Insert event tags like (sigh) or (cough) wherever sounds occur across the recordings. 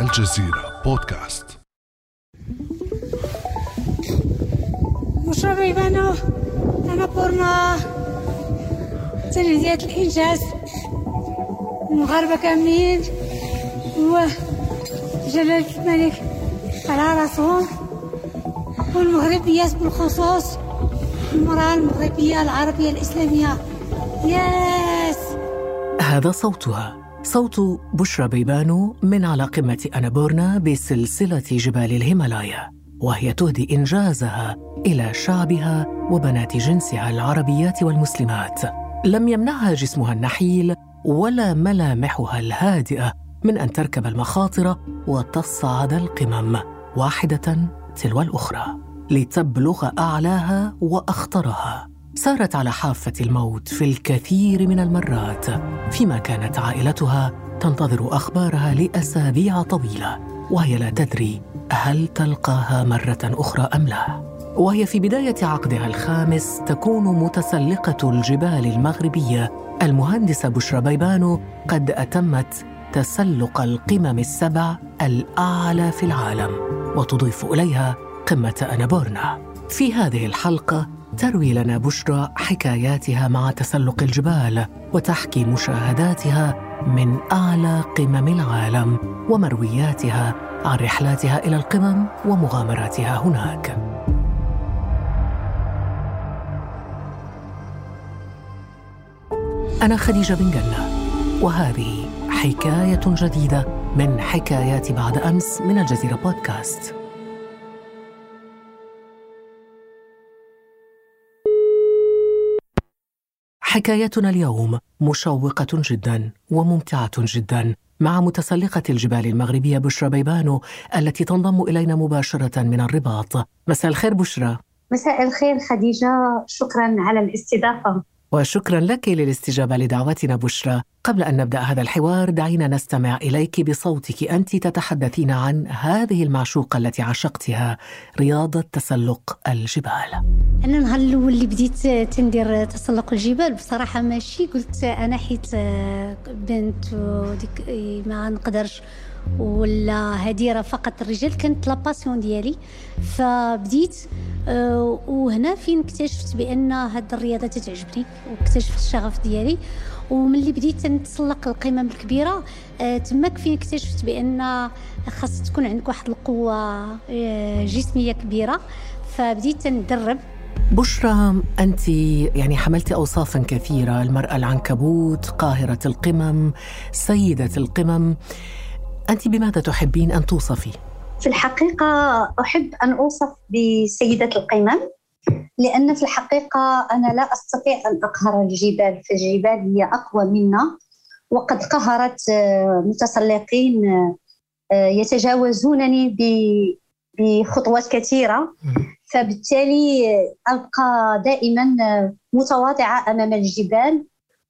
الجزيرة بودكاست. مشروع بيبانو أنا بورنا. تجدية الإنجاز. المغاربة كاملين. وجلالة الملك على راسهم والمغربيات بالخصوص المرأة المغربية العربية الإسلامية. ياس هذا صوتها. صوت بشرى بيبانو من على قمة أنابورنا بسلسلة جبال الهيمالايا وهي تهدي إنجازها إلى شعبها وبنات جنسها العربيات والمسلمات. لم يمنعها جسمها النحيل ولا ملامحها الهادئة من أن تركب المخاطر وتصعد القمم واحدة تلو الأخرى لتبلغ أعلاها وأخطرها. سارت على حافة الموت في الكثير من المرات فيما كانت عائلتها تنتظر أخبارها لأسابيع طويلة وهي لا تدري هل تلقاها مرة أخرى أم لا. وهي في بداية عقدها الخامس تكون متسلقة الجبال المغربية. المهندسة بشرى بيبانو قد أتمت تسلق القمم السبع الأعلى في العالم وتضيف إليها قمة أنابورنا. في هذه الحلقة تروي لنا بشرى حكاياتها مع تسلق الجبال وتحكي مشاهداتها من أعلى قمم العالم ومروياتها عن رحلاتها إلى القمم ومغامراتها هناك. أنا خديجة بن جنه وهذه حكاية جديدة من حكايات بعد أمس من الجزيرة بودكاست. حكايتنا اليوم مشوقة جدا وممتعة جدا مع متسلقة الجبال المغربية بشرى بيبانو التي تنضم إلينا مباشرة من الرباط. مساء الخير بشرى. مساء الخير خديجة. شكرا على الاستضافة. وشكرا لك للاستجابة لدعوتنا بشرى. قبل أن نبدأ هذا الحوار دعينا نستمع إليك بصوتك. أنت تتحدثين عن هذه المعشوقة التي عشقتها رياضة تسلق الجبال. أنا النهار الأول اللي بديت تندير تسلق الجبال بصراحة ماشي قلت أنا حيت بنت وديك ما نقدرش ولا هادي ديال فقط الرجال كانت la passion ديالي. فبديت آه، وهنا فين اكتشفت بأن هاد الرياضة تعجبني واكتشفت الشغف ديالي. وملي بديت نتسلق القمم الكبيرة آه، تماك فين اكتشفت بأن خاص تكون عندك واحد القوة آه، جسمية كبيرة. فبديت ندرب. بشرى أنت يعني حملت أوصافا كثيرة. المرأة العنكبوت قاهرة القمم سيدة القمم. أنت بماذا تحبين أن توصفي؟ في الحقيقة أحب أن أوصف بسيدة القمم لأن في الحقيقة أنا لا أستطيع أن أقهر الجبال فالجبال هي أقوى منا وقد قهرت آه، متسلقين آه، يتجاوزونني بخطوات كثيرة. فبالتالي أبقى دائما متواضعة أمام الجبال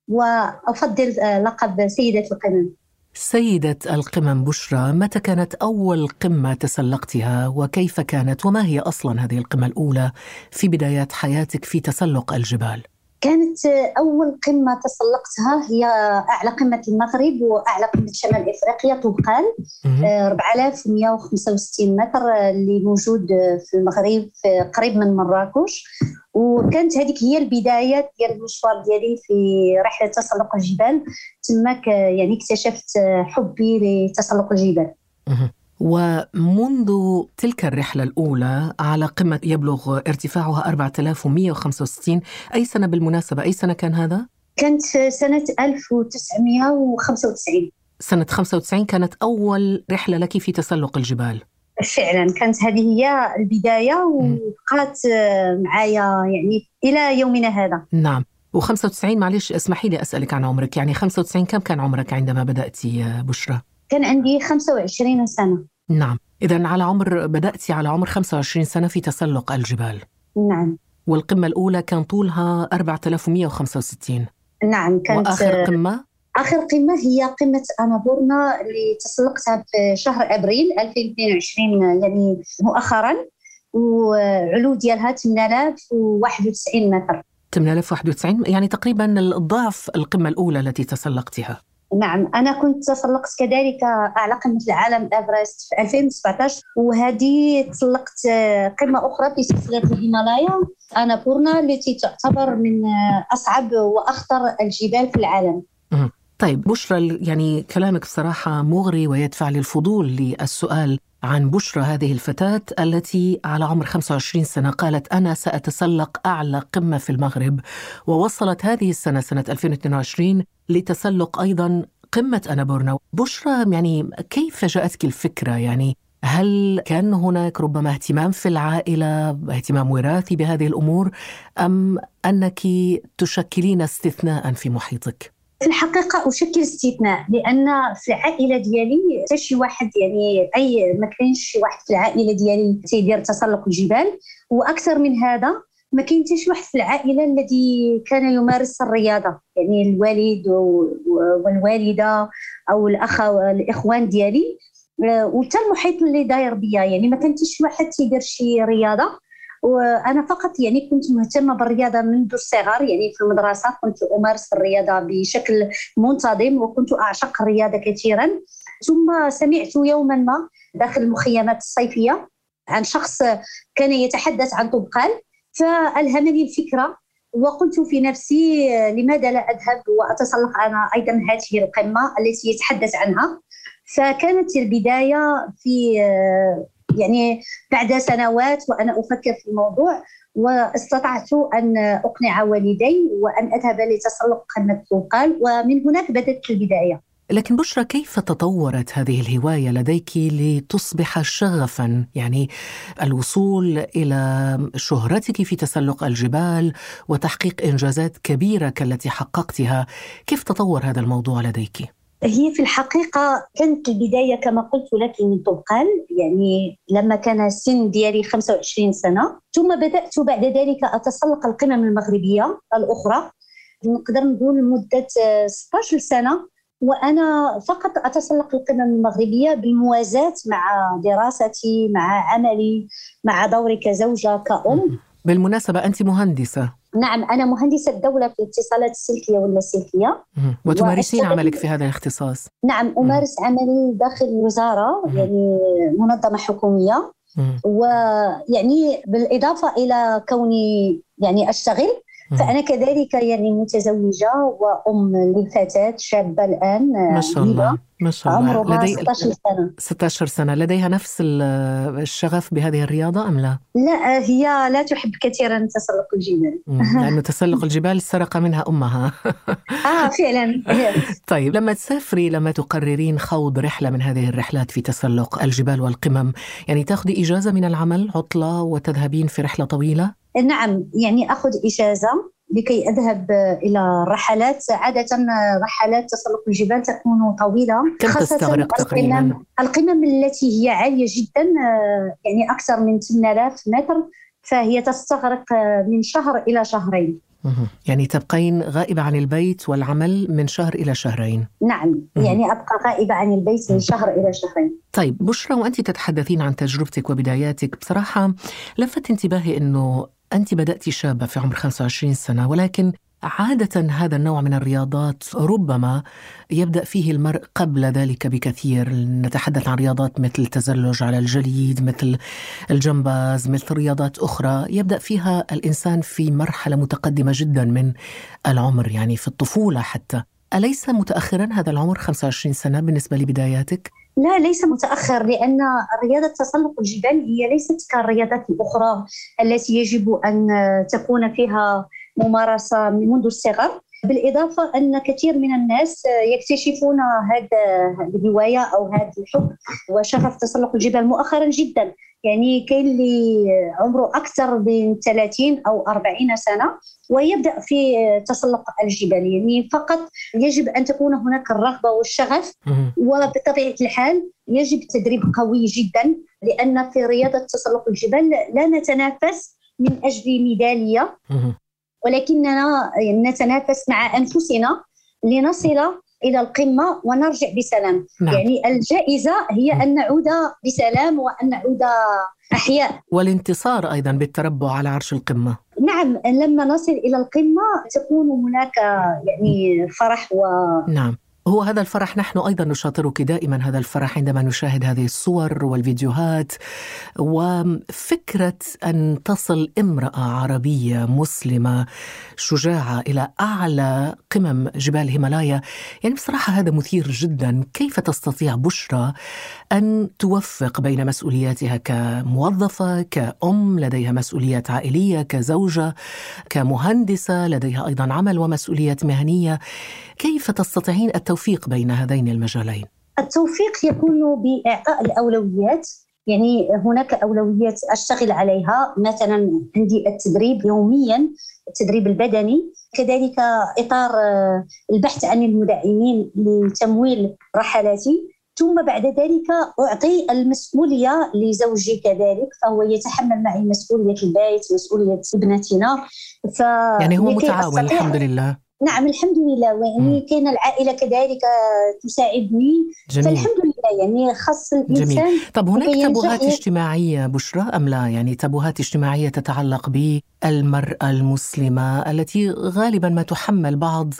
وأفضل آه، لقب سيدة القمم. سيدة القمم بشرى متى كانت أول قمة تسلقتها وكيف كانت وما هي أصلا هذه القمة الأولى في بدايات حياتك في تسلق الجبال؟ كانت أول قمة تسلقتها هي أعلى قمة المغرب وأعلى قمة شمال إفريقيا طوبقال 4165 متر اللي موجود في المغرب في قريب من مراكش. وكانت هذيك هي البداية ديال المشوار ديالي في رحلة تسلق الجبال. تماك يعني اكتشفت حبي لتسلق الجبال. ومنذ تلك الرحلة الأولى على قمة يبلغ ارتفاعها 4165 أي سنة بالمناسبة؟ أي سنة كان هذا؟ كانت سنة 1995 سنة 95 كانت أول رحلة لك في تسلق الجبال. فعلا كانت هذه هي البداية وبقات معايا يعني إلى يومنا هذا. نعم. و95 معلش اسمحي لي أسألك عن عمرك. يعني 95 كم كان عمرك عندما بدأتي بشرى؟ كان عندي 25 سنة. نعم. إذا على عمر بدأتي على عمر 25 سنة في تسلق الجبال. نعم. والقمة الأولى كان طولها 4165 نعم كانت وآخر قمة؟ آخر قمة هي قمة أنابورنا اللي تسلقتها في شهر أبريل 2022 يعني مؤخرا. وعلو ديالها 8091 متر. 8091 يعني تقريبا الضعف القمة الأولى التي تسلقتها. نعم أنا كنت تسلقت كذلك أعلى قمة العالم إيفرست في 2017 وهذه تسلقت قمة أخرى في سلسلة الهيمالايا أنا بورنا التي تعتبر من أصعب وأخطر الجبال في العالم. طيب بشرى يعني كلامك بصراحة مغري ويدفع للفضول للسؤال. عن بشرى هذه الفتاة التي على عمر 25 سنة قالت أنا سأتسلق أعلى قمة في المغرب ووصلت هذه السنة سنة 2022 لتسلق أيضا قمة أنابورنا بشرى يعني كيف جاءتك الفكرة يعني هل كان هناك ربما اهتمام في العائلة اهتمام وراثي بهذه الأمور أم أنك تشكلين استثناء في محيطك؟ في الحقيقة أشكل استثناء لأن في العائلة ديالي حتى شي واحد يعني أي ما كاينش شي واحد في العائلة ديالي تيدير تسلق الجبال وأكثر من هذا ما كاين حتى شي واحد في العائلة الذي كان يمارس الرياضة يعني الوالد والوالدة أو الأخ الإخوان ديالي. وحتى المحيط اللي داير بيا يعني ما كان شي واحد تيدير شي رياضة. وأنا فقط يعني كنت مهتمة بالرياضة منذ الصغر يعني في المدرسة كنت أمارس الرياضة بشكل منتظم وكنت أعشق الرياضة كثيرا. ثم سمعت يوما ما داخل المخيمات الصيفية عن شخص كان يتحدث عن طبقان فألهمني الفكرة وقلت في نفسي لماذا لا أذهب وأتسلق أنا أيضا هذه القمة التي يتحدث عنها؟ فكانت البداية في يعني بعد سنوات وأنا أفكر في الموضوع واستطعت أن أقنع والدي وأن أذهب لتسلق قمه سوقال ومن هناك بدأت البداية. لكن بشرى كيف تطورت هذه الهواية لديك لتصبح شغفا؟ يعني الوصول إلى شهرتك في تسلق الجبال وتحقيق إنجازات كبيرة كالتي حققتها كيف تطور هذا الموضوع لديك؟ هي في الحقيقة كانت البداية كما قلت لك من طبقان يعني لما كان السن ديالي 25 سنة ثم بدأت بعد ذلك أتسلق القمم المغربية الأخرى. نقدر نقول مدة 16 سنة وأنا فقط أتسلق القمم المغربية بالموازاة مع دراستي مع عملي مع دوري كزوجة كأم. بالمناسبة أنت مهندسة. نعم أنا مهندسة الدولة في الاتصالات السلكية واللاسلكية وتمارسين عملك في هذا الاختصاص. نعم أمارس عملي داخل الوزارة يعني منظمة حكومية. ويعني بالإضافة إلى كوني يعني أشتغل فأنا كذلك يعني متزوجة وأم لفتاة شابة الآن ما شاء الله ما شاء الله. عمرها 16 سنة. 16 سنة. لديها نفس الشغف بهذه الرياضة أم لا؟ لا هي لا تحب كثيرا تسلق الجبال. لأنه تسلق الجبال سرق منها أمها. (laughs) آه فعلا. (laughs) طيب لما تسافري لما تقررين خوض رحلة من هذه الرحلات في تسلق الجبال والقمم يعني تاخذي إجازة من العمل عطلة وتذهبين في رحلة طويلة؟ نعم يعني أخذ إجازة لكي أذهب إلى الرحلات عادة رحلات تسلق الجبال تكون طويلة كم تستغرق تقريبا؟ القمم التي هي عالية جدا يعني أكثر من 8000 متر فهي تستغرق من شهر إلى شهرين. يعني تبقين غائبة عن البيت والعمل من شهر إلى شهرين. نعم يعني أبقى غائبة عن البيت من شهر إلى شهرين. طيب بشرى وأنت تتحدثين عن تجربتك وبداياتك. بصراحة لفت انتباهي أنه أنت بدأت شابة في عمر 25 سنة ولكن عادة هذا النوع من الرياضات ربما يبدأ فيه المرء قبل ذلك بكثير. نتحدث عن رياضات مثل التزلج على الجليد مثل الجمباز مثل رياضات أخرى. يبدأ فيها الإنسان في مرحلة متقدمة جدا من العمر يعني في الطفولة حتى. أليس متأخرا هذا العمر 25 سنة بالنسبة لبداياتك؟ لا ليس متأخر لأن رياضة تسلق الجبال هي ليست كالرياضات الأخرى التي يجب أن تكون فيها ممارسة منذ الصغر. بالإضافة أن كثير من الناس يكتشفون هذا الهواية أو هذا الحب وشغف تسلق الجبال مؤخرا جدا. يعني كاين اللي عمره أكثر من 30 أو 40 سنة ويبدأ في تسلق الجبال. يعني فقط يجب أن تكون هناك الرغبة والشغف وبطبيعة الحال يجب تدريب قوي جدا لأن في رياضة تسلق الجبال لا نتنافس من أجل ميدالية. ولكننا نتنافس مع أنفسنا لنصل إلى القمة ونرجع بسلام. نعم. يعني الجائزة هي أن نعود بسلام وأن نعود أحياء. والانتصار أيضا بالتربع على عرش القمة. نعم لما نصل إلى القمة تكون هناك يعني فرح و نعم. هو هذا الفرح نحن أيضا نشاطرك دائما هذا الفرح عندما نشاهد هذه الصور والفيديوهات. وفكرة أن تصل امرأة عربية مسلمة شجاعة إلى أعلى قمم جبال الهيمالايا. يعني بصراحة هذا مثير جدا. كيف تستطيع بشرى أن توفق بين مسؤولياتها كموظفة كأم لديها مسؤوليات عائلية كزوجة كمهندسة لديها أيضا عمل ومسؤوليات مهنية؟ كيف تستطيعين التوفيق بين هذين المجالين؟ التوفيق يكون بإعطاء الأولويات يعني هناك أولويات أشتغل عليها. مثلا عندي التدريب يوميا التدريب البدني كذلك إطار آه، البحث عن المدعمين لتمويل رحلاتي. ثم بعد ذلك أعطي المسؤولية لزوجي كذلك فهو يتحمل معي مسؤولية البيت مسؤولية ابنتنا. ف يعني هو متعاون الحمد لله. نعم الحمد لله. ويعني كاين العائلة كذلك تساعدني. جميل. فالحمد لله يعني خاص الإنسان جميل. طب هناك تابوهات اجتماعية بشرى أم لا؟ يعني تابوهات اجتماعية تتعلق بالمرأة المسلمة التي غالبا ما تحمل بعض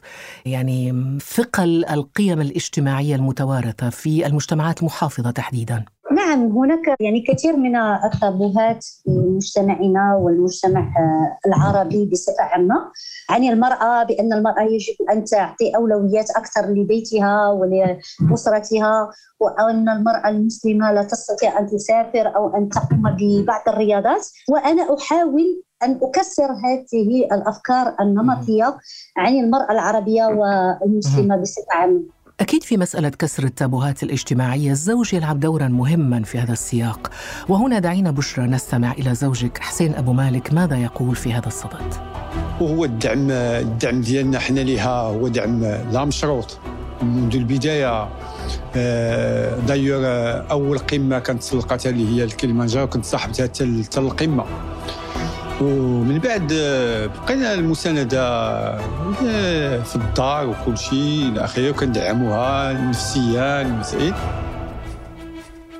يعني ثقل القيم الاجتماعية المتوارثة في المجتمعات المحافظه تحديدا. نعم هناك يعني كثير من التابوهات في مجتمعنا والمجتمع آه، العربي بصفة عامة عن المرأة بأن المرأة يجب أن تعطي أولويات أكثر لبيتها ولأسرتها وأن المرأة المسلمة لا تستطيع أن تسافر أو أن تقوم ببعض الرياضات. وأنا أحاول أن أكسر هذه الأفكار النمطية عن المرأة العربية والمسلمة بصفة عامة. أكيد في مسألة كسر التابوهات الاجتماعية الزوج يلعب دورا مهما في هذا السياق. وهنا دعينا بشرى نستمع إلى زوجك حسين أبو مالك ماذا يقول في هذا الصدد؟ وهو الدعم الدعم ديالنا حنا لها هو دعم لا مشروط. منذ البداية دايور آه، أول قمة كانت تسلقتها اللي هي الكليمانجارو كنت صاحبتها حتى القمة. ومن بعد آه، بقينا المساندة آه، في الدار وكل شيء إلى آخره وكندعموها نفسيا مسائل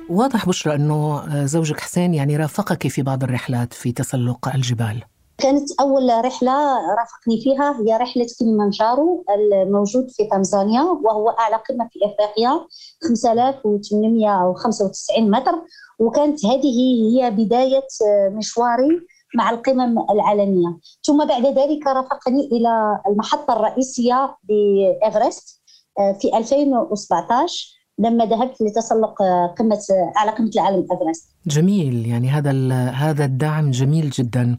واضح بشرى أنه زوجك حسين يعني رافقك في بعض الرحلات في تسلق الجبال. كانت أول رحلة رافقني فيها هي رحلة كليمانجارو الموجود في تنزانيا وهو أعلى قمة في إفريقيا 5895 متر. وكانت هذه هي بداية مشواري مع القمم العالمية. ثم بعد ذلك رافقني إلى المحطة الرئيسية لإيفرست آه، في 2017 لما ذهبت لتسلق قمة أعلى قمة العالم إيفرست. جميل يعني هذا هذا الدعم جميل جدا.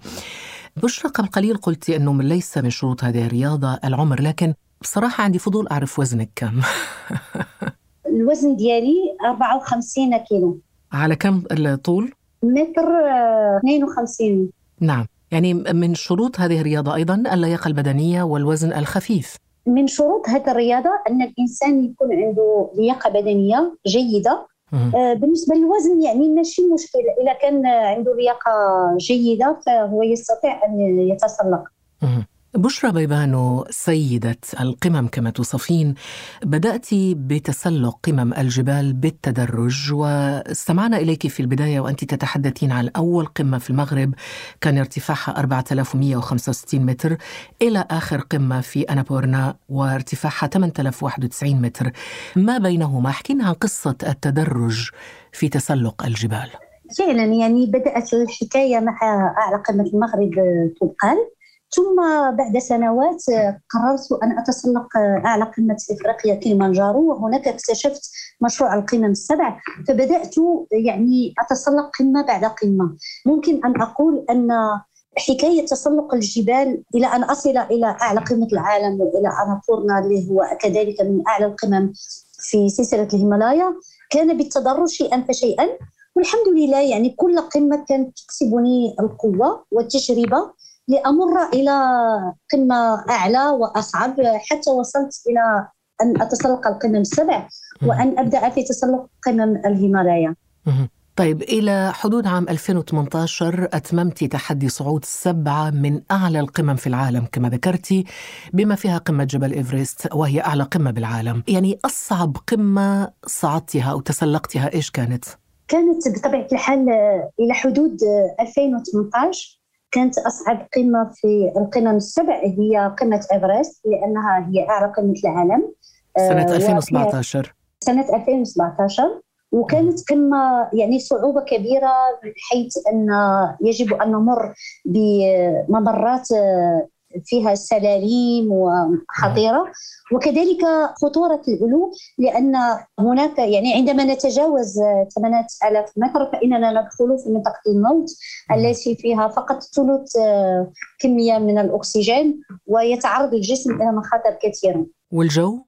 بشرى قبل قليل قلتي أنه ليس من شروط هذه الرياضة العمر لكن بصراحة عندي فضول أعرف وزنك كم؟ (laughs) الوزن ديالي 54 كيلو. على كم الطول؟ متر 52 نعم. يعني من شروط هذه الرياضة أيضا اللياقة البدنية والوزن الخفيف. من شروط هذه الرياضة أن الإنسان يكون عنده لياقة بدنية جيدة. آه بالنسبة للوزن يعني ماشي مشكل. إذا كان عنده لياقة جيدة فهو يستطيع أن يتسلق. بشرى بيبانو سيدة القمم كما توصفين. بدأت بتسلق قمم الجبال بالتدرج واستمعنا إليك في البداية وأنت تتحدثين عن أول قمة في المغرب. كان ارتفاعها 4165 متر إلى آخر قمة في أنابورنا وارتفاعها 8091 متر. ما بينهما؟ احكينا عن قصة التدرج في تسلق الجبال. فعلا يعني بدأت الحكاية مع أعلى قمة المغرب تبقال ثم بعد سنوات قررت أن أتسلق أعلى قمة إفريقيا كليمانجارو وهناك اكتشفت مشروع القمم السبع. فبدأت يعني أتسلق قمة بعد قمة. ممكن أن أقول أن حكاية تسلق الجبال إلى أن أصل إلى أعلى قمة العالم وإلى أنابورنا اللي هو كذلك من أعلى القمم في سلسلة الهيمالايا كان بالتدرج شيئا. فشيئا والحمد لله يعني كل قمة كانت تكسبني القوة والتجربة. لأمر إلى قمة أعلى وأصعب حتى وصلت إلى أن أتسلق القمم السبع وأن أبدأ في تسلق قمم الهيمالايا. طيب إلى حدود عام 2018 أتممت تحدي صعود سبعة من أعلى القمم في العالم كما ذكرتي بما فيها قمة جبل إيفرست وهي أعلى قمة بالعالم. يعني أصعب قمة صعدتها أو تسلقتها إيش كانت؟ كانت بطبيعة الحال إلى حدود 2018 كانت أصعب قمة في القمم السبع هي قمة إيفرست لأنها هي أعلى قمة العالم. سنة 2017 سنة 2017 وكانت قمة يعني صعوبة كبيرة من حيث أن يجب أن نمر بممرات فيها سلاليم وخطيرة وكذلك خطورة العلو لأن هناك يعني عندما نتجاوز 8000 متر فإننا ندخل في منطقة الموت التي فيها فقط ثلث كمية من الأكسجين ويتعرض الجسم إلى مخاطر كثيرة. والجو؟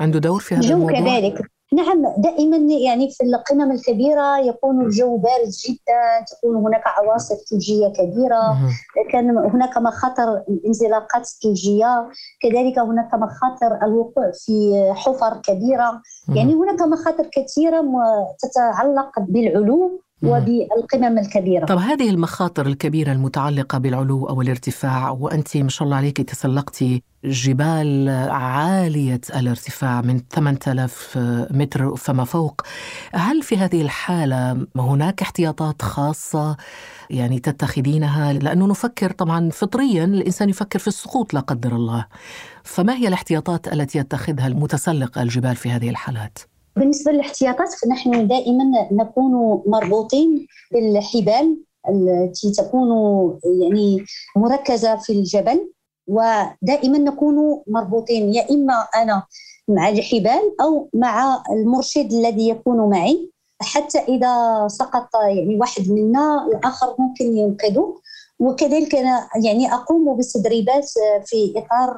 عنده دور في هذا الجو الموضوع؟ كذلك. نعم دائما يعني في القمم الكبيرة يكون الجو بارد جدا تكون هناك عواصف ثلجيه كبيرة. كان هناك مخاطر الانزلاقات الثلجيه كذلك هناك مخاطر الوقوع في حفر كبيرة يعني هناك مخاطر كثيرة تتعلق بالعلو مهم. وبالقمم الكبيرة. طب هذه المخاطر الكبيرة المتعلقة بالعلو أو الارتفاع وأنت ما شاء الله عليك تسلقتي جبال عالية الارتفاع من 8000 متر فما فوق. هل في هذه الحالة هناك احتياطات خاصة يعني تتخذينها؟ لأنه نفكر طبعا فطريا الإنسان يفكر في السقوط لا قدر الله. فما هي الاحتياطات التي يتخذها المتسلق الجبال في هذه الحالات؟ بالنسبة للاحتياطات فنحن دائما نكون مربوطين بالحبال التي تكون يعني مركزة في الجبل ودائما نكون مربوطين يا إما أنا مع الحبال أو مع المرشد الذي يكون معي. حتى إذا سقط يعني واحد منا الآخر ممكن ينقذه. وكذلك أنا يعني أقوم بالتدريبات في إطار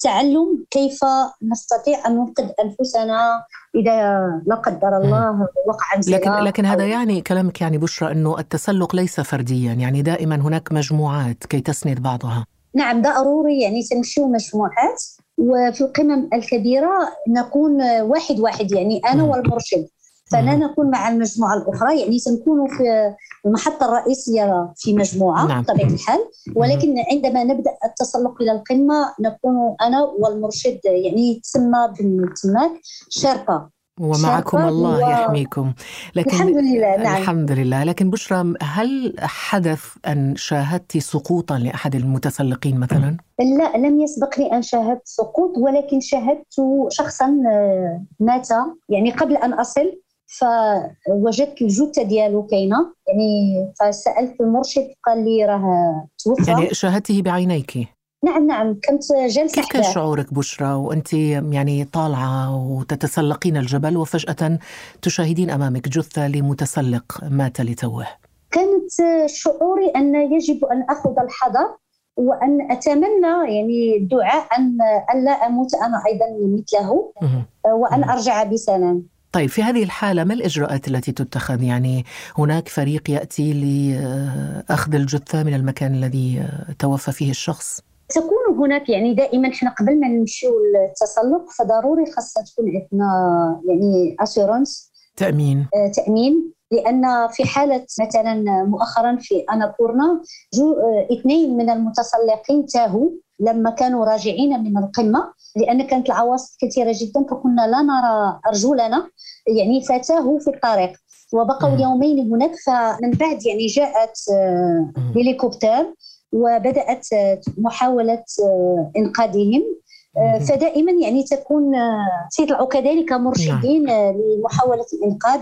تعلم كيف نستطيع أن ننقذ أنفسنا إذا لا قدر الله وقع انزلاق لكن لكن هذا يعني كلامك يعني بشرى إنه التسلق ليس فرديا يعني دائما هناك مجموعات كي تسند بعضها. نعم ضروري يعني تمشيو مجموعات وفي القمم الكبيرة نكون واحد واحد يعني أنا. والمرشد. فلا. نكون مع المجموعة الأخرى يعني سنكون في المحطة الرئيسية في مجموعة نعم. بطبيعة الحال. ولكن عندما نبدأ التسلق إلى القمة نكون أنا والمرشد يعني تسمى بالتماك شرقه ومعكم الله و- يحميكم. لكن الحمد لله نعم. الحمد لله. لكن بشرى هل حدث أن شاهدت سقوطا لأحد المتسلقين مثلا؟ لا لم يسبقني أن شاهدت سقوط ولكن شاهدت شخصا آه، مات. يعني قبل أن أصل فوجدت الجثة ديالو كاينة. يعني فسألت المرشد قال لي راه توفى. يعني شاهدته بعينيك. نعم نعم. كنت جالسة كيف كان شعورك بشرى؟ وأنت يعني طالعة وتتسلقين الجبل وفجأة تشاهدين أمامك جثة لمتسلق مات لتوه. كانت شعوري أن يجب أن أخذ الحذر وأن أتمنى يعني الدعاء أن ان لا أموت أنا أيضا مثله وأن. أرجع بسلام. طيب في هذه الحالة ما الإجراءات التي تتخذ؟ يعني هناك فريق يأتي لأخذ الجثة من المكان الذي توفى فيه الشخص؟ تكون هناك يعني دائما إحنا قبل ما نمشيو للتسلق فضروري خاصها تكون عندنا يعني اسيرونس تأمين. تأمين. لأن في حالة مثلا مؤخرا في انابورنا جو آه، اثنين من المتسلقين تاهوا. لما كانوا راجعين من القمة لأن كانت العواصف كثيرة جدا فكنا لا نرى أرجلنا يعني فتاهوا في الطريق وبقوا. يومين هناك فمن بعد يعني جاءت آه،. هليكوبتر وبدأت آه، محاولة آه، إنقاذهم. فدائما يعني تكون سيطلعوا كذلك مرشدين آه، لمحاولة الإنقاذ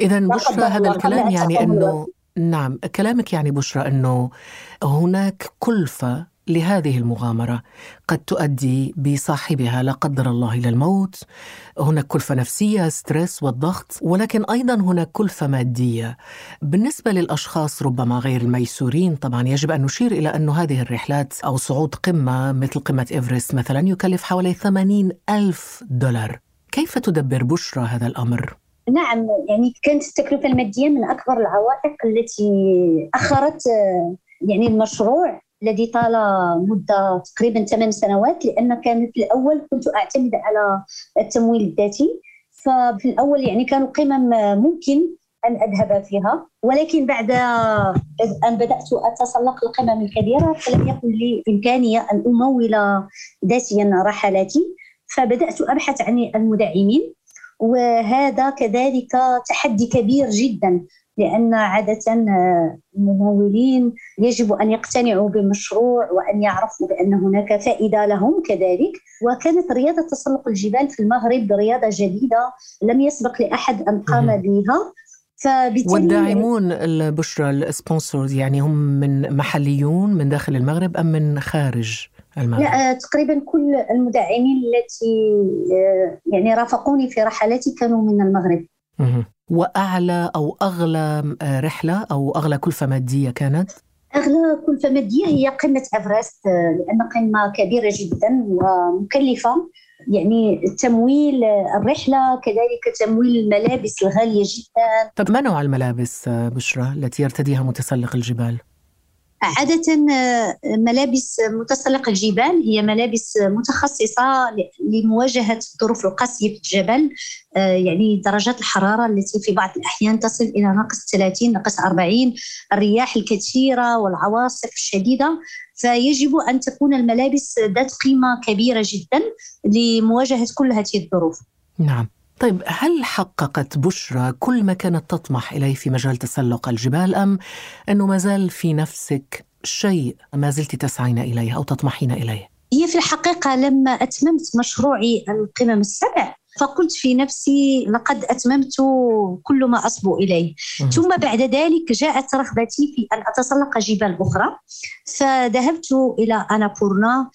لا بشرى هذا الكلام يعني أنه نعم كلامك يعني بشرى أنه هناك كلفة لهذه المغامرة قد تؤدي بصاحبها لا قدر الله إلى الموت. هناك كلفة نفسية stress والضغط ولكن أيضا هناك كلفة مادية. بالنسبة للأشخاص ربما غير الميسورين طبعا يجب أن نشير إلى أن هذه الرحلات أو صعود قمة مثل قمة إيفرست مثلا يكلف حوالي 80 ألف دولار. كيف تدبر بشرى هذا الأمر؟ نعم يعني كانت التكلفة المادية من أكبر العوائق التي أخرت آه، يعني المشروع الذي طال مدة تقريبا ثمان سنوات لأن كان في الأول كنت أعتمد على التمويل الذاتي. ففي الأول يعني كانوا قمم ممكن أن أذهب فيها ولكن بعد أن بدأت أتسلق القمم الكبيرة فلم يكن لي إمكانية أن أمول ذاتيا رحلاتي. فبدأت أبحث عن المدعمين وهذا كذلك تحدي كبير جدا. لأن عادة آه، الممولين يجب أن يقتنعوا بالمشروع وأن يعرفوا بأن هناك فائدة لهم كذلك وكانت رياضة تسلق الجبال في المغرب رياضة جديدة لم يسبق لأحد أن قام بها والداعمون البشرى السبونسرز يعني هم من محليون من داخل المغرب أم من خارج المغرب؟ لا تقريبا كل المدعمين التي آه، يعني رافقوني في رحلاتي كانوا من المغرب. وأعلى أو أغلى آه، رحلة أو أغلى كلفة مادية كانت؟ أغلى كلفة مادية هي قمة افرست آه، لأن قمة كبيرة جدا ومكلفة يعني تمويل الرحلة كذلك تمويل الملابس الغالية جدا طب ما نوع الملابس آه، بشرى التي يرتديها متسلق الجبال؟ عادة آه، ملابس متسلق الجبال هي ملابس متخصصة لمواجهة الظروف القاسية في الجبل آه، يعني درجات الحرارة التي في بعض الأحيان تصل إلى ناقص 30 ناقص 40 الرياح الكثيرة والعواصف الشديدة. فيجب أن تكون الملابس ذات قيمة كبيرة جدا لمواجهة كل هذه الظروف. نعم. طيب هل حققت بشرى كل ما كانت تطمح إليه في مجال تسلق الجبال أم أنه ما زال في نفسك شيء ما زلت تسعين إليه أو تطمحين إليه؟ هي في الحقيقة لما أتممت مشروعي القمم السبع فقلت في نفسي لقد أتممت كل ما أصبو إليه ثم بعد ذلك جاءت رغبتي في أن أتسلق جبال أخرى فذهبت إلى انابورنا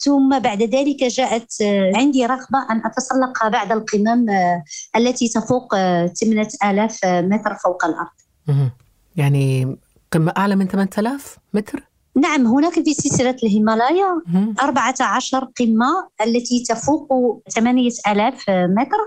ثم بعد ذلك جاءت عندي رغبة أن أتسلق بعض القمم آه، التي تفوق 8000 آه، متر فوق الأرض. يعني قمة أعلى من 8000 متر؟ نعم هناك في سلسلة الهيمالايا 14 قمة التي تفوق 8000 متر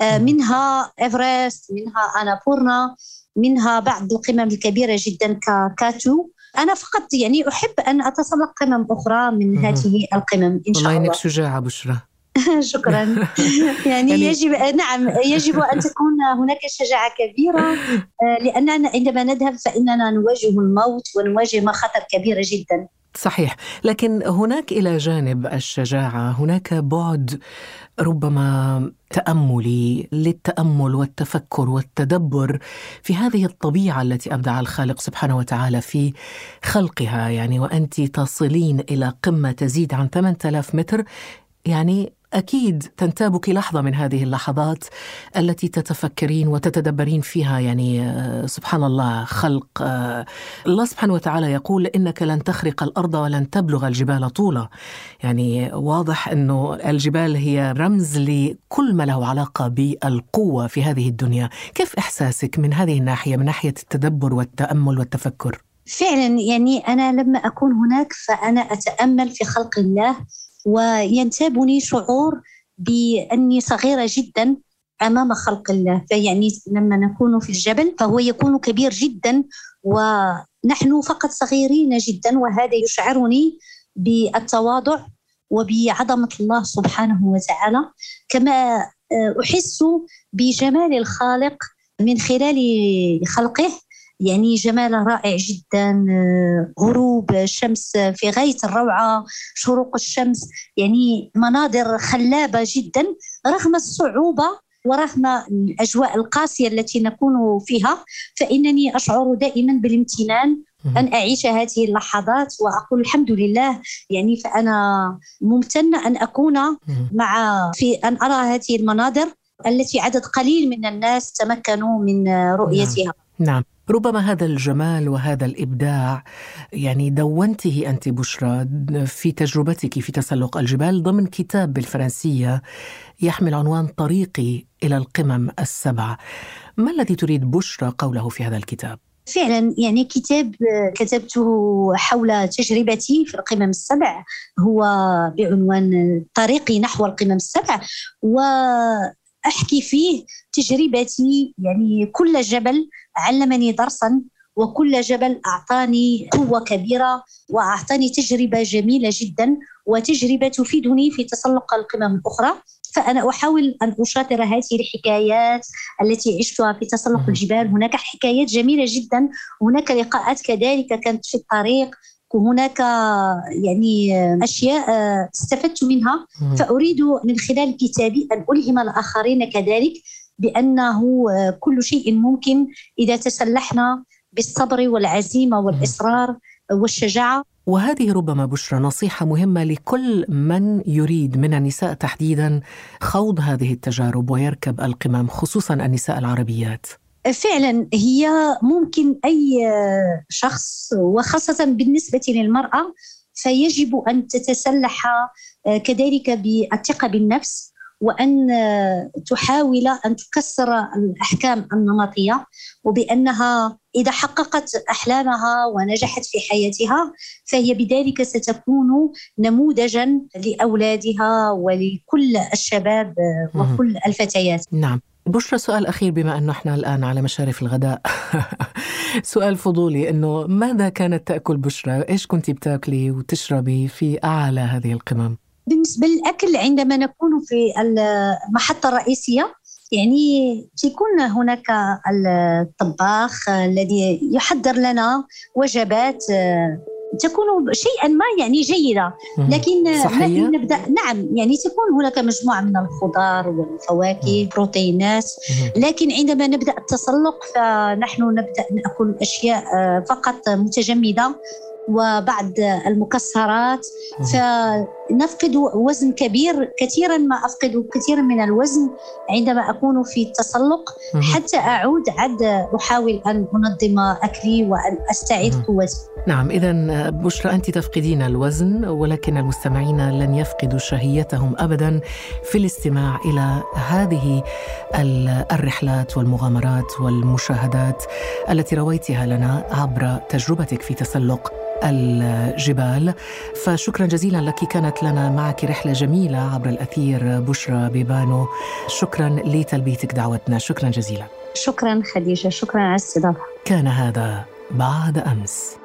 آه، منها إيفرست منها أنابورنا منها بعض القمم الكبيرة جدا ككاتو أنا فقط يعني أحب أن أتسلق قمم أخرى من هذه القمم إن شاء الله. والله إنك شجاعة بشرى. (laughs) شكرا. (laughs) يعني, يعني يجب نعم يجب أن تكون هناك شجاعة كبيرة. آه، لأننا عندما نذهب فإننا نواجه الموت ونواجه مخاطر كبيره جدا. صحيح. لكن هناك إلى جانب الشجاعة هناك بعد ربما تاملي للتأمل والتفكر والتدبر في هذه الطبيعة التي أبدع الخالق سبحانه وتعالى في خلقها. يعني وأنت تصلين إلى قمة تزيد عن 8000 متر يعني أكيد تنتابك لحظة من هذه اللحظات التي تتفكرين وتتدبرين فيها يعني آه، سبحان الله خلق آه، الله سبحانه وتعالى يقول إنك لن تخرق الأرض ولن تبلغ الجبال طولا. يعني واضح إنه الجبال هي رمز لكل ما له علاقة بالقوة في هذه الدنيا. كيف إحساسك من هذه الناحية من ناحية التدبر والتأمل والتفكر؟ فعلا يعني أنا لما أكون هناك فأنا أتأمل في خلق الله. وينتابني شعور بأني صغيرة جدا أمام خلق الله. فيعني لما نكون في الجبل فهو يكون كبير جدا ونحن فقط صغيرين جدا وهذا يشعرني بالتواضع وبعظمة الله سبحانه وتعالى. كما أحس بجمال الخالق من خلال خلقه. يعني جماله رائع جدا آه، غروب الشمس في غاية الروعة شروق الشمس يعني مناظر خلابة جدا رغم الصعوبة ورغم الأجواء القاسية التي نكون فيها فإنني أشعر دائما بالامتنان أن أعيش هذه اللحظات وأقول الحمد لله. يعني فأنا ممتنة أن أكون مع في أن أرى هذه المناظر التي عدد قليل من الناس تمكنوا من رؤيتها. نعم. ربما هذا الجمال وهذا الإبداع يعني دونته أنت بشرى في تجربتك في تسلق الجبال ضمن كتاب بالفرنسيه يحمل عنوان طريقي إلى القمم السبع. ما الذي تريد بشرى قوله في هذا الكتاب؟ فعلا يعني كتاب كتبته حول تجربتي في القمم السبع هو بعنوان طريقي نحو القمم السبع واحكي فيه تجربتي. يعني كل جبل علمني درسا وكل جبل أعطاني قوة كبيرة وأعطاني تجربة جميلة جدا وتجربة تفيدني في تسلق القمم الأخرى. فأنا أحاول أن أشاطر هذه الحكايات التي عشتها في تسلق الجبال. هناك حكايات جميلة جدا. هناك لقاءات كذلك كانت في الطريق. هناك يعني أشياء استفدت منها. فأريد من خلال كتابي أن ألهم الآخرين كذلك بأنه كل شيء ممكن إذا تسلحنا بالصبر والعزيمة والإصرار والشجاعة. وهذه ربما بشرى نصيحة مهمة لكل من يريد من النساء تحديدا خوض هذه التجارب ويركب القمم خصوصا النساء العربيات. فعلا هي ممكن أي شخص وخاصة بالنسبة للمرأة فيجب أن تتسلح كذلك بالثقة بالنفس وأن تحاول أن تكسر الأحكام النمطية وبأنها إذا حققت أحلامها ونجحت في حياتها فهي بذلك ستكون نموذجا لأولادها ولكل الشباب وكل الفتيات. نعم. بشرى سؤال أخير بما أنه إحنا الآن على مشارف الغداء (laughs) سؤال فضولي أنه ماذا كانت تأكل بشرى؟ إيش كنت بتاكلي وتشربي في أعلى هذه القمم؟ بالنسبة للأكل عندما نكون في المحطة الرئيسية يعني تكون هناك الطباخ الذي يحضر لنا وجبات تكون شيئا ما يعني جيدة. لكن صحية؟ نبدأ. نعم يعني تكون هناك مجموعة من الخضار والفواكه بروتينات. لكن عندما نبدأ التسلق فنحن نبدأ نأكل أشياء فقط متجمدة وبعض المكسرات. فنفقد وزن كبير كثيرا ما أفقد كثيرا من الوزن عندما أكون في التسلق حتى أعود عد أحاول أن أنظم أكلي وأن أستعيد قوتي. نعم إذا بشرى أنت تفقدين الوزن ولكن المستمعين لن يفقدوا شهيتهم أبدا في الاستماع إلى هذه الرحلات والمغامرات والمشاهدات التي رويتها لنا عبر تجربتك في تسلق الجبال. فشكرا جزيلا لك كانت لنا معك رحلة جميلة عبر الأثير بشرى بيبانو. شكرا لتلبيتك دعوتنا. شكرا جزيلا. شكرا خديجة. شكرا على الاستضافة. كان هذا بعد أمس.